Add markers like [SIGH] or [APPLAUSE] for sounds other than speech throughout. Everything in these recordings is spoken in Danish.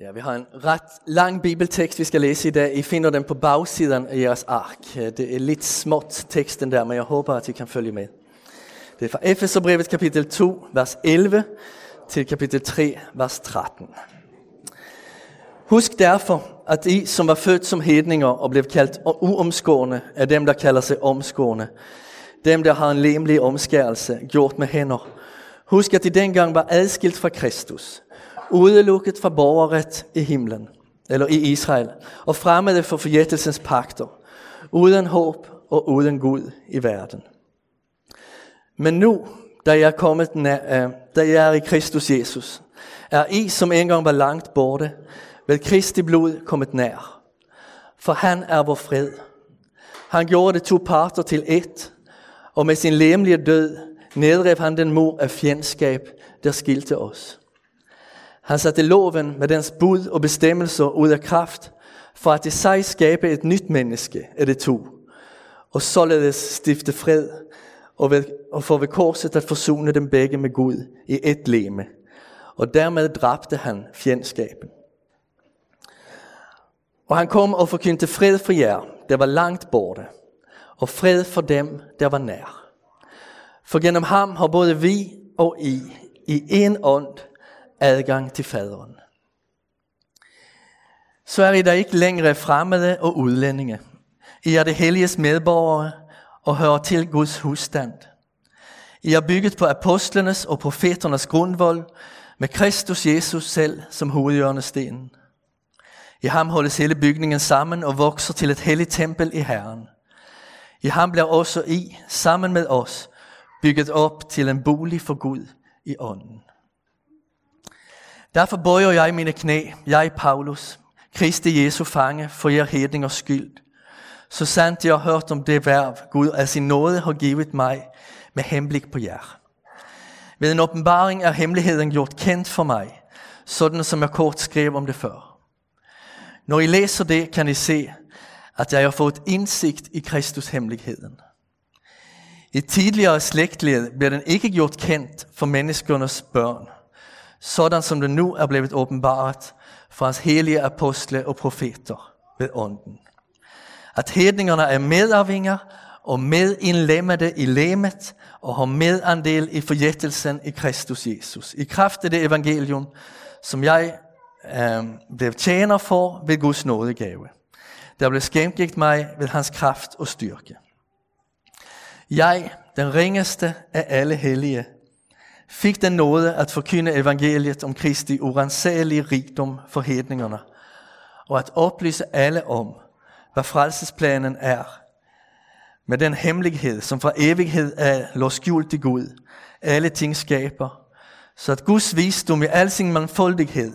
Ja, vi har en ret lang bibeltekst, vi skal læse i dag. I finder den på bagsiden af jeres ark. Det er lidt småt teksten der, men jeg håber, at I kan følge med. Det er fra Efeserbrevet kapitel 2, vers 11 til kapitel 3, vers 13. Husk derfor, at I, som var født som hedninger og blev kaldt uomskårende, er dem, der kalder sig omskårne. Dem, der har en lemlig omskærelse, gjort med hænder. Husk, at I dengang var adskilt fra Kristus, udelukket fra borgerret i himlen, eller i Israel, og fremmede for forjættelsens pakter, uden håb og uden Gud i verden. Men nu, da jeg er kommet nær, øh, da jeg er i Kristus Jesus, er I, som engang var langt borte, ved Kristi blod kommet nær. For han er vor fred. Han gjorde de to parter til et, og med sin lemlige død nedrev han den mur af fjendskab, der skilte os. Han satte loven med dens bud og bestemmelser ud af kraft, for at i sig skabe et nyt menneske af det to, og således stifte fred, og, ved, og for ved korset at forsone dem begge med Gud i et leme. Og dermed dræbte han fjendskaben. Og han kom og forkyndte fred for jer, der var langt borte, og fred for dem, der var nær. For gennem ham har både vi og I i en ånd adgang til faderen. Så er I da ikke længere fremmede og udlændinge. I er det helliges medborgere og hører til Guds husstand. I er bygget på apostlenes og profeternes grundvold med Kristus Jesus selv som hovedhjørnestenen. I ham holdes hele bygningen sammen og vokser til et helligt tempel i Herren. I ham bliver også I, sammen med os, bygget op til en bolig for Gud i ånden. Derfor bøjer jeg mine knæ, jeg Paulus, Kristi Jesu fange, for jer hedningers skyld. Så sandt jeg har hørt om det værv, Gud af sin nåde har givet mig med henblik på jer. Ved en åbenbaring er hemmeligheden gjort kendt for mig, sådan som jeg kort skrev om det før. Når I læser det, kan I se, at jeg har fået indsigt i Kristus hemmeligheden. I tidligere slægtled blev den ikke gjort kendt for menneskernes børn, sådan som det nu er blevet åbenbart for hans helige apostle og profeter ved ånden. At hedningerne er medarvinger og medindlemmede i lemet og har medandel i forjættelsen i Kristus Jesus. I kraft af det evangelium, som jeg øh, blev tjener for ved Guds nådegave. Der blev skänkt mig ved hans kraft og styrke. Jeg, den ringeste af alle hellige, fik den nåde at forkynde evangeliet om Kristi urensagelige rigdom for hedningerne, og at oplyse alle om, hvad frelsesplanen er, med den hemmelighed, som fra evighed er lå skjult i Gud, alle ting skaber, så at Guds visdom i al sin mangfoldighed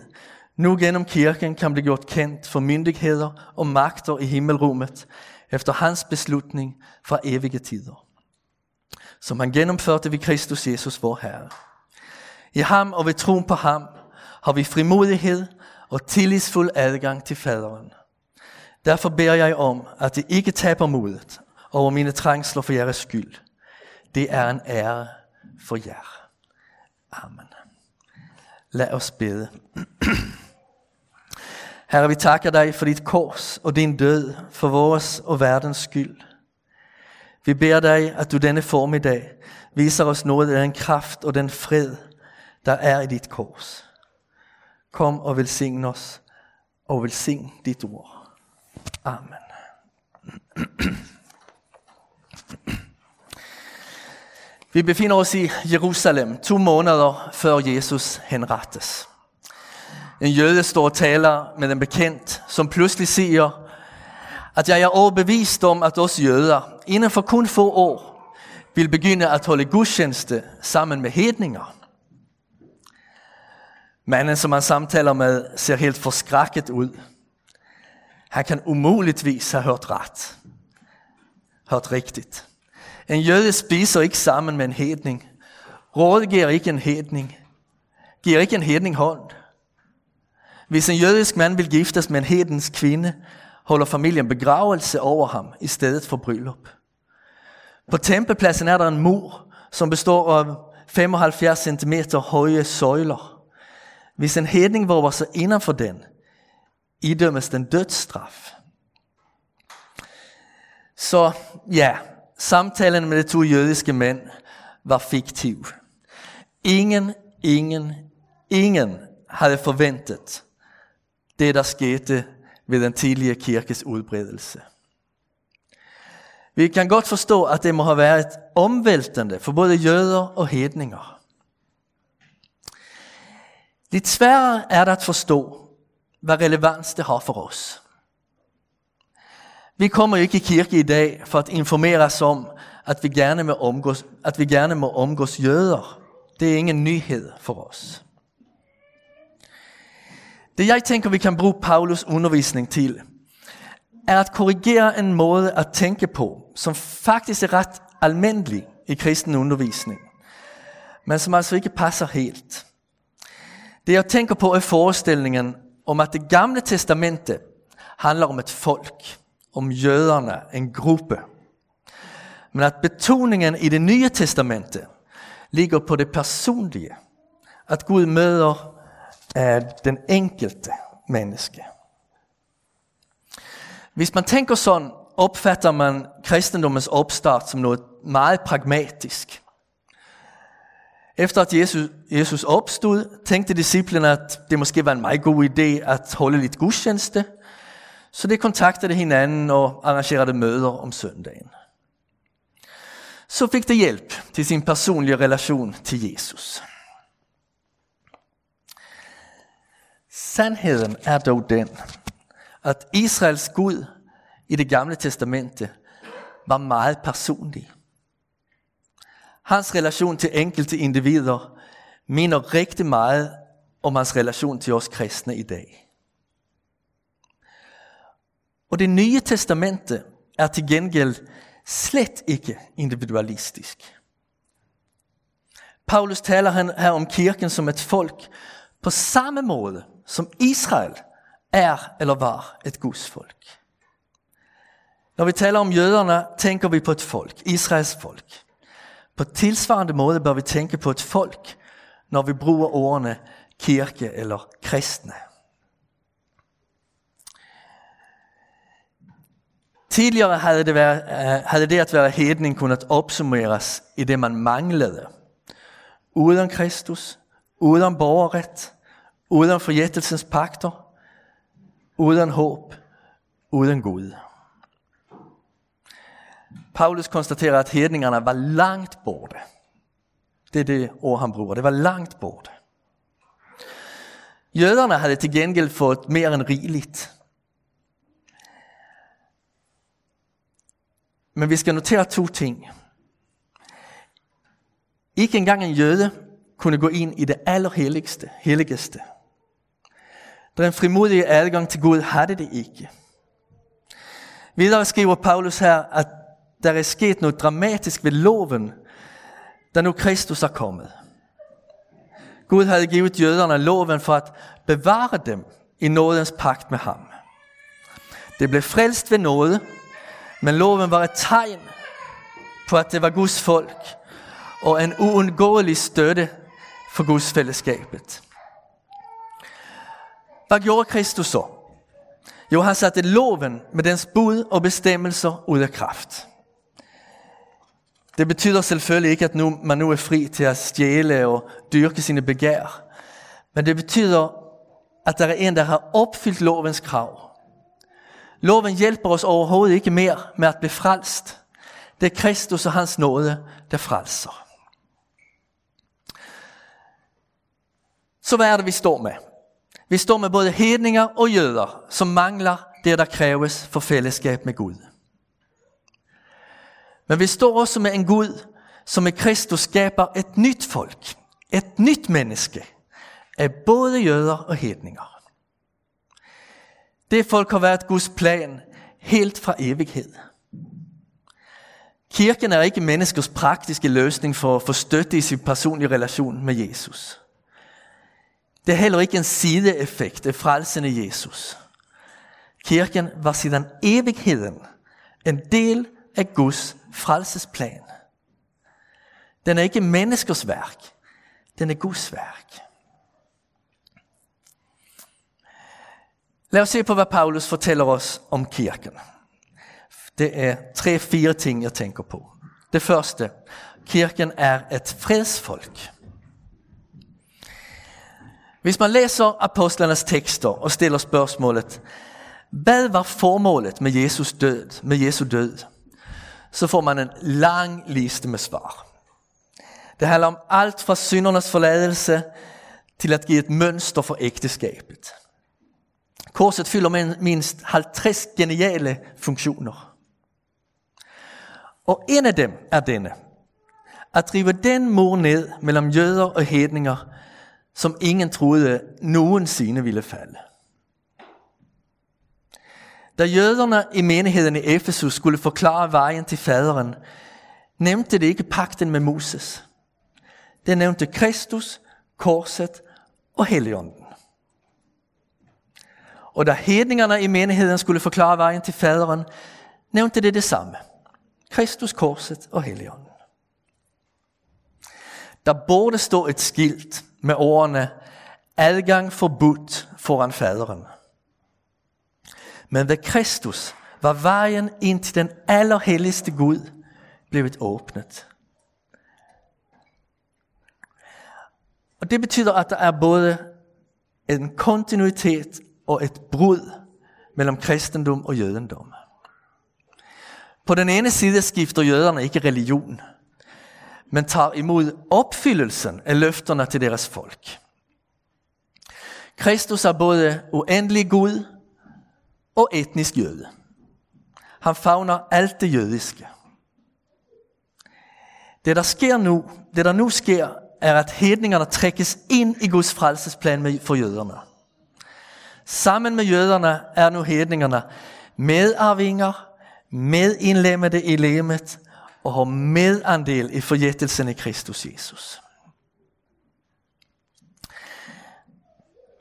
nu gennem kirken kan blive gjort kendt for myndigheder og magter i himmelrummet, efter hans beslutning fra evige tider som han gennemførte ved Kristus Jesus, vor Herre. I ham og ved troen på ham har vi frimodighed og tillidsfuld adgang til faderen. Derfor beder jeg om, at I ikke taber modet over mine trængsler for jeres skyld. Det er en ære for jer. Amen. Lad os bede. [CLEARS THROAT] Herre, vi takker dig for dit kors og din død for vores og verdens skyld. Vi beder dig, at du denne formiddag viser os noget af den kraft og den fred, der er i dit kors. Kom og velsign os, og velsign dit ord. Amen. Vi befinder os i Jerusalem to måneder før Jesus henrettes. En jøde står og taler med en bekendt, som pludselig siger, at jeg er overbevist om, at os jøder inden for kun få år vil begynde at holde gudstjeneste sammen med hedninger. Manden, som han samtaler med, ser helt forskrækket ud. Han kan umuligtvis have hørt ret. Hørt rigtigt. En jøde spiser ikke sammen med en hedning. Rådet giver ikke en hedning. Giver ikke en hedning hånd. Hvis en jødisk mand vil giftes med en hedens kvinde, holder familien begravelse over ham i stedet for bryllup. På tempelpladsen er der en mur, som består af 75 cm høje søjler. Hvis en hedning våger sig inden for den, idømmes den dødsstraf. Så ja, samtalen med de to jødiske mænd var fiktiv. Ingen, ingen, ingen havde forventet det, der skete ved den tidlige kirkes udbredelse. Vi kan godt forstå, at det må have været omvæltende for både jøder og hedninger. Lidt sværere er det at forstå, hvad relevans det har for os. Vi kommer ikke i kirke i dag for at informere os om, at vi gerne må omgås, at vi gerne må omgås jøder. Det er ingen nyhed for os. Det jeg tænker, vi kan bruge Paulus undervisning til, er at korrigere en måde at tænke på, som faktisk er ret almindelig i kristen undervisning, men som altså ikke passer helt. Det jeg tænker på er forestillingen om, at det gamle testamente handler om et folk, om jøderne, en gruppe. Men at betoningen i det nye testamente ligger på det personlige. At Gud møder eh, den enkelte menneske. Hvis man tænker sådan, opfatter man kristendommens opstart som noget meget pragmatisk. Efter at Jesus, Jesus opstod, tænkte disciplene, at det måske var en meget god idé at holde lidt gudstjeneste, så de kontaktede hinanden og arrangerede møder om søndagen. Så fik de hjælp til sin personlige relation til Jesus. Sandheden er dog den, at Israels Gud i det gamle testamente var meget personlig. Hans relation til enkelte individer minder rigtig meget om hans relation til os kristne i dag. Og det nye testamente er til gengæld slet ikke individualistisk. Paulus taler her om kirken som et folk på samme måde som Israel er eller var et Guds folk. Når vi taler om jøderne, tænker vi på et folk, Israels folk. På tilsvarende måde bør vi tænke på et folk, når vi bruger ordene kirke eller kristne. Tidligere havde det, været, øh, havde det at være hedning kunnet opsummeres i det, man manglede. Uden Kristus, uden borgerret, uden forjættelsens pakter, uden håb, uden Gud. Paulus konstaterer, at hedningarna var langt borte. Det er det ord, han bruger. Det var langt borte. Jøderne havde til gengæld fået mere end rigeligt. Men vi skal notere to ting. Ikke engang en jøde kunne gå ind i det allerhelligste, helligste. Den frimodige adgang til Gud havde det ikke. Videre skriver Paulus her, at der er sket noget dramatisk ved loven, da nu Kristus er kommet. Gud havde givet jøderne loven for at bevare dem i nådens pagt med ham. Det blev frelst ved nåde, men loven var et tegn på, at det var Guds folk, og en uundgåelig støtte for Guds fællesskabet. Hvad gjorde Kristus så? Jo, han satte loven med dens bud og bestemmelser ud af kraft. Det betyder selvfølgelig ikke, at nu, man nu er fri til at stjæle og dyrke sine begær. Men det betyder, at der er en, der har opfyldt lovens krav. Loven hjælper os overhovedet ikke mere med at blive frelst. Det er Kristus og hans nåde, der frelser. Så hvad er det, vi står med? Vi står med både hedninger og jøder, som mangler det, der kræves for fællesskab med Gud. Men vi står også med en Gud, som i Kristus skaber et nyt folk, et nyt menneske, af både jøder og hedninger. Det folk har været Guds plan helt fra evighed. Kirken er ikke menneskers praktiske løsning for at få støtte i sin personlige relation med Jesus. Det er heller ikke en sideeffekt af frelsen i Jesus. Kirken var siden evigheden en del af Guds frelsesplan. Den er ikke menneskers værk, den er Guds værk. Lad os se på, hvad Paulus fortæller os om kirken. Det er tre, fire ting, jeg tænker på. Det første, kirken er et fredsfolk. Hvis man læser apostlernes tekster og stiller spørgsmålet, hvad var formålet med Jesus død, med Jesu død? Så får man en lang liste med svar. Det handler om alt fra syndernes forladelse til at give et mønster for ægteskabet. Korset fylder mindst 50 geniale funktioner. Og en af dem er denne. At drive den mor ned mellem jøder og hedninger, som ingen troede nogensinde ville falde. Da jøderne i menigheden i Efesus skulle forklare vejen til faderen, nævnte de ikke pakten med Moses. Det nævnte Kristus, korset og Helligånden. Og da hedningerne i menigheden skulle forklare vejen til faderen, nævnte det det samme. Kristus, korset og Helligånden. Der burde stå et skilt med ordene adgang forbudt foran faderen. Men ved Kristus var vejen ind til den allerhelligste Gud blevet åbnet. Og det betyder, at der er både en kontinuitet og et brud mellem kristendom og jødendom. På den ene side skifter jøderne ikke religion, men tager imod uppfyllelsen af løfterne til deres folk. Kristus er både uendelig Gud og etnisk jøde. Han favner alt det jødiske. Det der sker nu, det der nu sker, er at hedningerne trækkes ind i Guds frelsesplan for jøderne. Sammen med jøderne er nu hedningerne medarvinger, medindlemmede i lemet og har medandel i forjættelsen i Kristus Jesus.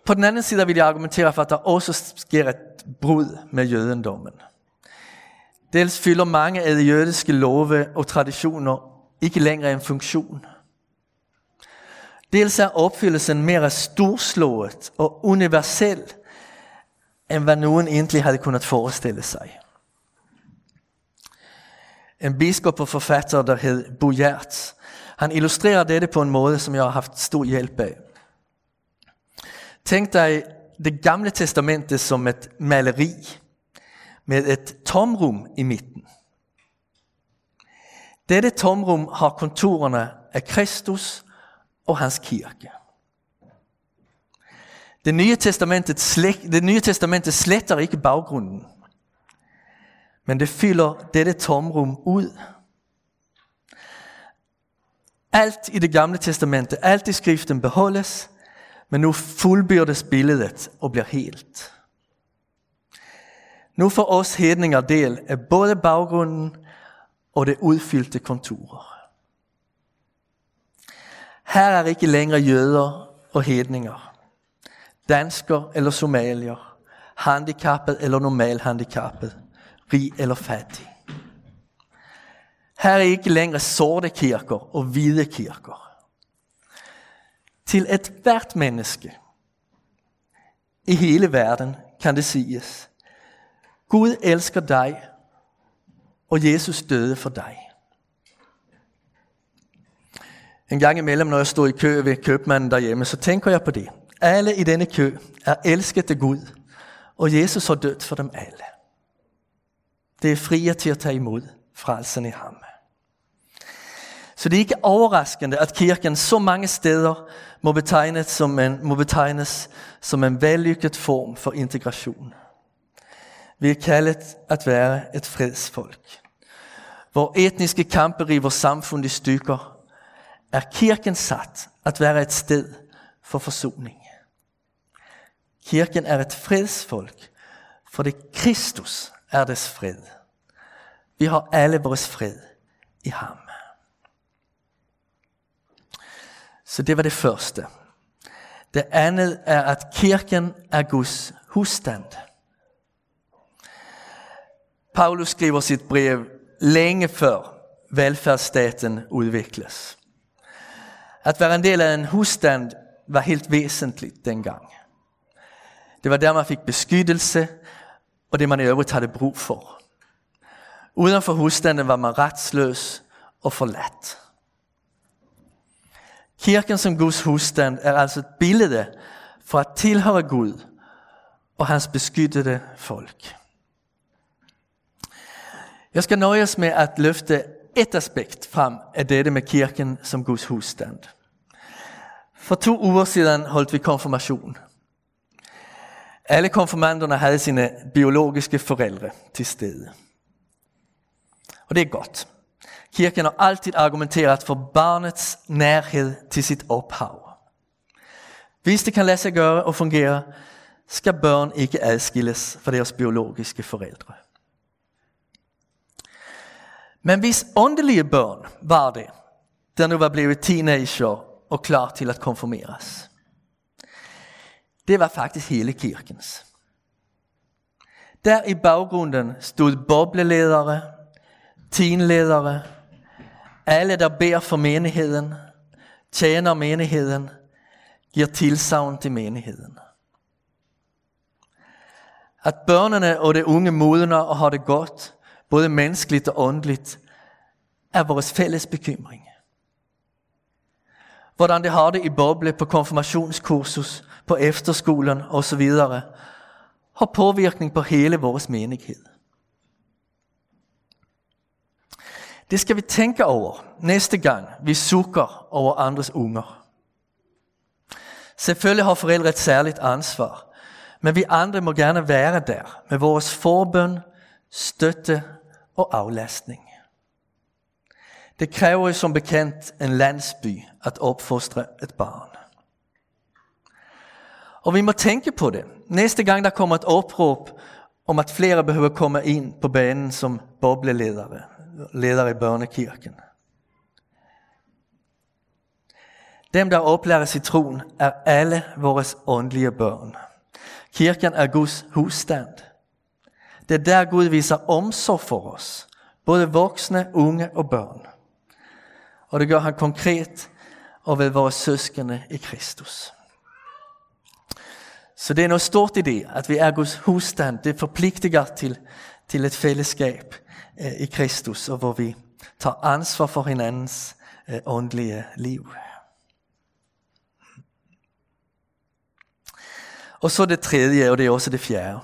På den anden side vil jeg argumentere for, at der også sker et brud med jødendommen. Dels fylder mange af de jødiske love og traditioner ikke længere en funktion. Dels er opfyldelsen mere storslået og universel, end hvad nogen egentlig havde kunnet forestille sig. En biskop og forfatter, der hed Bujert, han illustrerer dette på en måde, som jeg har haft stor hjælp af. Tænk dig det gamle testamentet som et maleri med et tomrum i midten. Dette tomrum har konturerne af Kristus og hans kirke. Det nye testamentet, slet, det nye testamentet sletter ikke baggrunden, men det fylder dette tomrum ud. Alt i det gamle testamentet, alt i skriften beholdes, men nu fuldbyrdes billedet og bliver helt. Nu får os hedninger del af både baggrunden og det udfyldte konturer. Her er ikke længere jøder og hedninger, dansker eller somalier, handicappet eller normalhandicappet, rig eller fattig. Her er ikke længere sorte kirker og hvide kirker til et hvert menneske i hele verden kan det siges. Gud elsker dig, og Jesus døde for dig. En gang imellem, når jeg står i kø ved købmanden derhjemme, så tænker jeg på det. Alle i denne kø er elsket af Gud, og Jesus har dødt for dem alle. Det er frie til at tage imod frelsen i ham. Så det er ikke overraskende, at kirken så mange steder må betegnes som en, må betegnes som en vellykket form for integration. Vi er kaldet at være et fredsfolk. Hvor etniske kampe river samfund i stykker, er kirken sat at være et sted for forsoning. Kirken er et fredsfolk, for det Kristus er dets fred. Vi har alle vores fred i ham. Så det var det første. Det andet er, at kirken er Guds husstand. Paulus skriver sit brev længe før velfærdsstaten udvikles. At være en del af en husstand var helt væsentligt dengang. Det var der, man fik beskyttelse, og det man i øvrigt havde brug for. Uden for husstanden var man retsløs og forladt. Kirken som Guds husstand er altså et billede for at tilhøre Gud og hans beskyttede folk. Jeg skal nøjes med at løfte et aspekt frem af dette med kirken som Guds husstand. For to uger siden holdt vi konfirmation. Alle konfirmanderne havde sine biologiske forældre til stede. Og det er godt. Kirken har altid argumenteret for barnets nærhed til sit ophav. Hvis det kan lade sig gøre og fungere, skal børn ikke adskilles fra deres biologiske forældre. Men hvis åndelige børn var det, der nu var blevet teenager og klar til at konfirmeres. Det var faktisk hele kirkens. Der i baggrunden stod bobleledere, teenledere, alle der beder for menigheden, tjener menigheden, giver tilsavn til menigheden. At børnene og det unge modner og har det godt, både menneskeligt og åndeligt, er vores fælles bekymring. Hvordan det har det i boble på konfirmationskursus, på efterskolen osv., har påvirkning på hele vores menighed. Det skal vi tænke over næste gang vi sukker over andres unger. Selvfølgelig har forældre et særligt ansvar, men vi andre må gerne være der med vores forbøn, støtte og aflastning. Det kræver jo som bekendt en landsby at opfostre et barn. Og vi må tænke på det. Næste gang der kommer et opråb om at flere behøver komme ind på banen som bobleledere, ledere i børnekirken. Dem, der oplæres i troen, er alle vores åndelige børn. Kirken er Guds husstand. Det er der Gud viser omsorg for os, både voksne, unge og børn. Og det gør han konkret og ved vores søskende i Kristus. Så det er noget stort i det, at vi er Guds husstand. Det forpligtiger til, til et fællesskab eh, i Kristus, og hvor vi tager ansvar for hinandens eh, åndelige liv. Og så det tredje, og det er også det fjerde.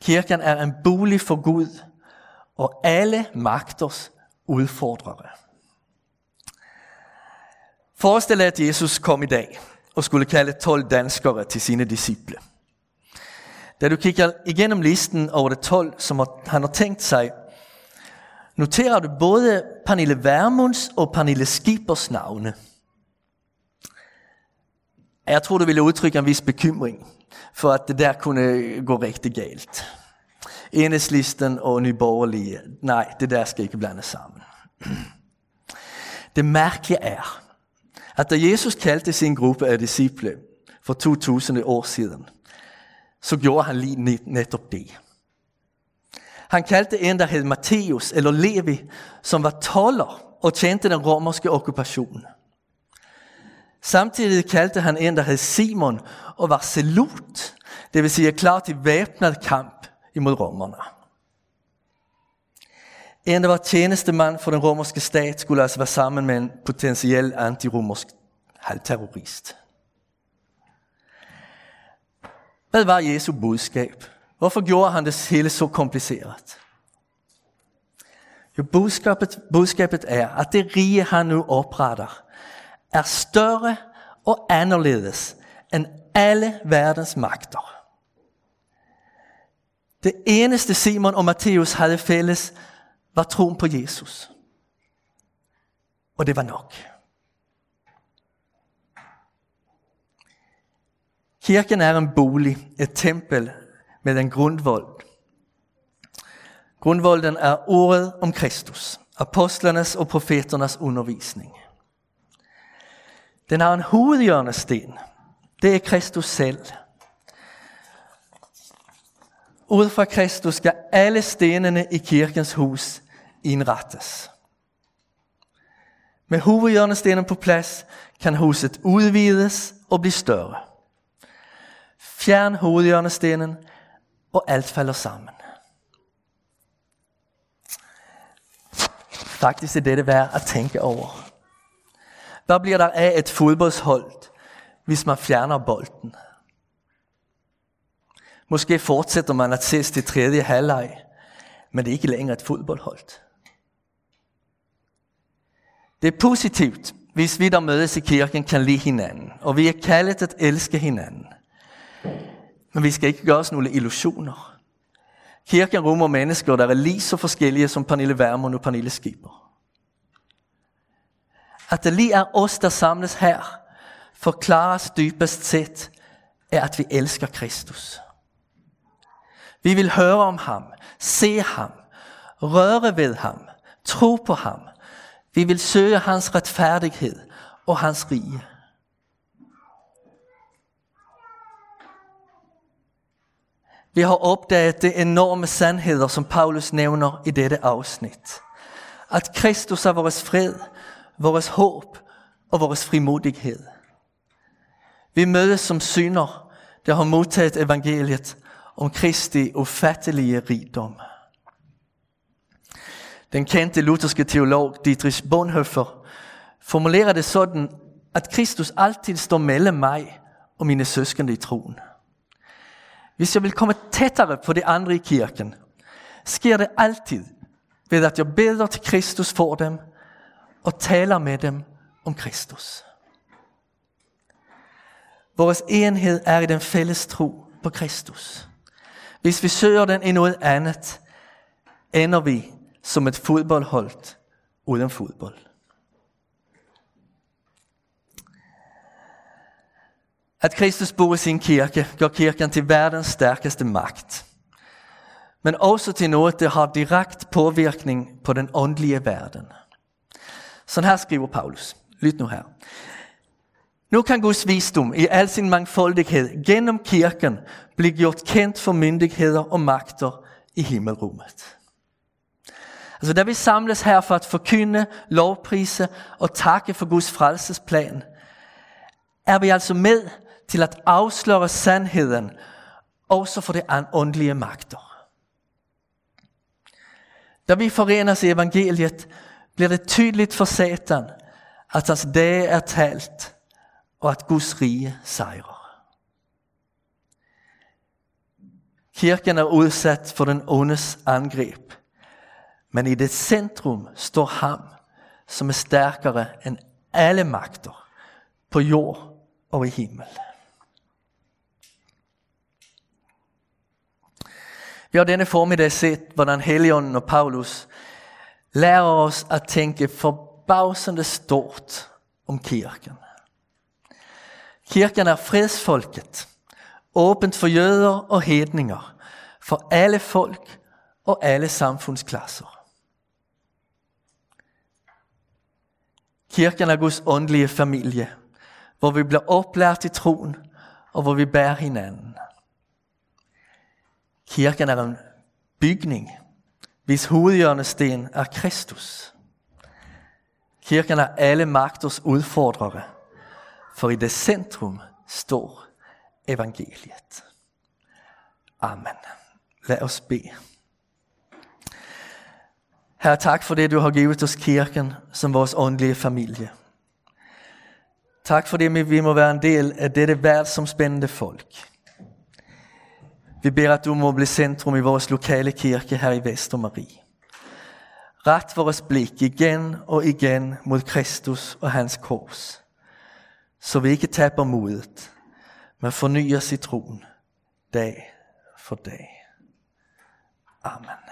Kirken er en bolig for Gud og alle magters udfordrere. Forestil dig, at Jesus kom i dag og skulle kalde 12 danskere til sine disciple. Da du kigger igennem listen over de 12, som han har tænkt sig, noterer du både Pernille Vermunds og Pernille Skibers navne. Jeg tror, du ville udtrykke en vis bekymring for at det der kunne øh, gå rigtig galt. Enhedslisten og nyborgerlige, nej, det der skal ikke blandes sammen. [CLEARS THROAT] Det mærkelige er, at da Jesus kaldte sin gruppe af disciple for 2000 år siden, så gjorde han lige netop det. Han kaldte en, der hed Matthäus eller Levi, som var toller og tjente den romerske okkupation. Samtidig kaldte han en, der hed Simon og var salut, det vil sige klar til væbnet kamp imod romerne. En, der var tjenestemand for den romerske stat, skulle altså være sammen med en potentiel antiromersk halvterrorist. Hvad var Jesu budskab? Hvorfor gjorde han det hele så kompliceret? Jo, budskabet, budskabet er, at det rige, han nu opretter, er større og anderledes end alle verdens magter. Det eneste Simon og Matthæus havde fælles, var troen på Jesus. Og det var nok. Kirken er en bolig, et tempel med en grundvold. Grundvolden er ordet om Kristus, apostlernes og profeternes undervisning. Den har en hovedhjørnesten. Det er Kristus selv. Ud fra Kristus skal alle stenene i kirkens hus indrettes. Med hovedhjørnestenen på plads kan huset udvides og blive større. Fjern hovedhjørnestenen, og alt falder sammen. Faktisk er dette værd at tænke over. Hvad bliver der af et fodboldshold, hvis man fjerner bolden? Måske fortsætter man at ses til tredje halvleg, men det er ikke længere et fodboldhold. Det er positivt, hvis vi der mødes i kirken kan lide hinanden, og vi er kaldet at elske hinanden. Men vi skal ikke gøre os nogle illusioner. Kirken rummer mennesker, der er lige så forskellige som Pernille Vermund og Pernille Skipper. At det lige er os, der samles her, forklares dybest set, er at vi elsker Kristus. Vi vil høre om ham, se ham, røre ved ham, tro på ham. Vi vil søge hans retfærdighed og hans rige. Vi har opdaget de enorme sandheder, som Paulus nævner i dette afsnit. At Kristus er vores fred, vores håb og vores frimodighed. Vi mødes som syner, der har modtaget evangeliet om Kristi ufattelige rigdom. Den kendte lutherske teolog Dietrich Bonhoeffer formulerer det sådan, at Kristus altid står mellem mig og mine søskende i troen. Hvis jeg vil komme tættere på de andre i kirken, sker det altid ved at jeg beder til Kristus for dem og taler med dem om Kristus. Vores enhed er i den fælles tro på Kristus. Hvis vi søger den i noget andet, ender vi som et fodboldhold uden fodbold. At Kristus bor i sin kirke gør kirken til verdens stærkeste magt. Men også til noget, der har direkte påvirkning på den åndelige verden. Sådan her skriver Paulus. Lyt nu her. Nu kan Guds visdom i al sin mangfoldighed gennem kirken blive gjort kendt for myndigheder og magter i himmelrummet. Altså, da vi samles her for at forkynde, lovprise og takke for Guds frelsesplan, er vi altså med til at afsløre sandheden, også for de åndelige magter. Da vi forenes i evangeliet, bliver det tydeligt for Satan, at hans dag er talt, og at Guds rige sejrer. Kirken er udsat for den ondes angreb, men i det centrum står ham, som er stærkere end alle magter på jord og i himmel. Vi har denne formiddag set, hvordan Helligånden og Paulus lærer os at tænke forbavsende stort om kirken. Kirken er fredsfolket, åbent for jøder og hedninger, for alle folk og alle samfundsklasser. Kirken er Guds åndelige familie, hvor vi bliver oplært i troen, og hvor vi bærer hinanden. Kirken er en bygning, hvis hovedhjørnesten er Kristus. Kirken er alle magters udfordrere, for i det centrum står evangeliet. Amen. Lad os bede. Herre, tak for det, du har givet os kirken som vores åndelige familie. Tak for det, vi må være en del af dette verdensomspændende folk. Vi ber, at du må blive centrum i vores lokale kirke her i Vestermarie. Ret vores blik igen og igen mod Kristus og hans kors, så vi ikke taber modet, men fornyer i troen dag for dag. Amen.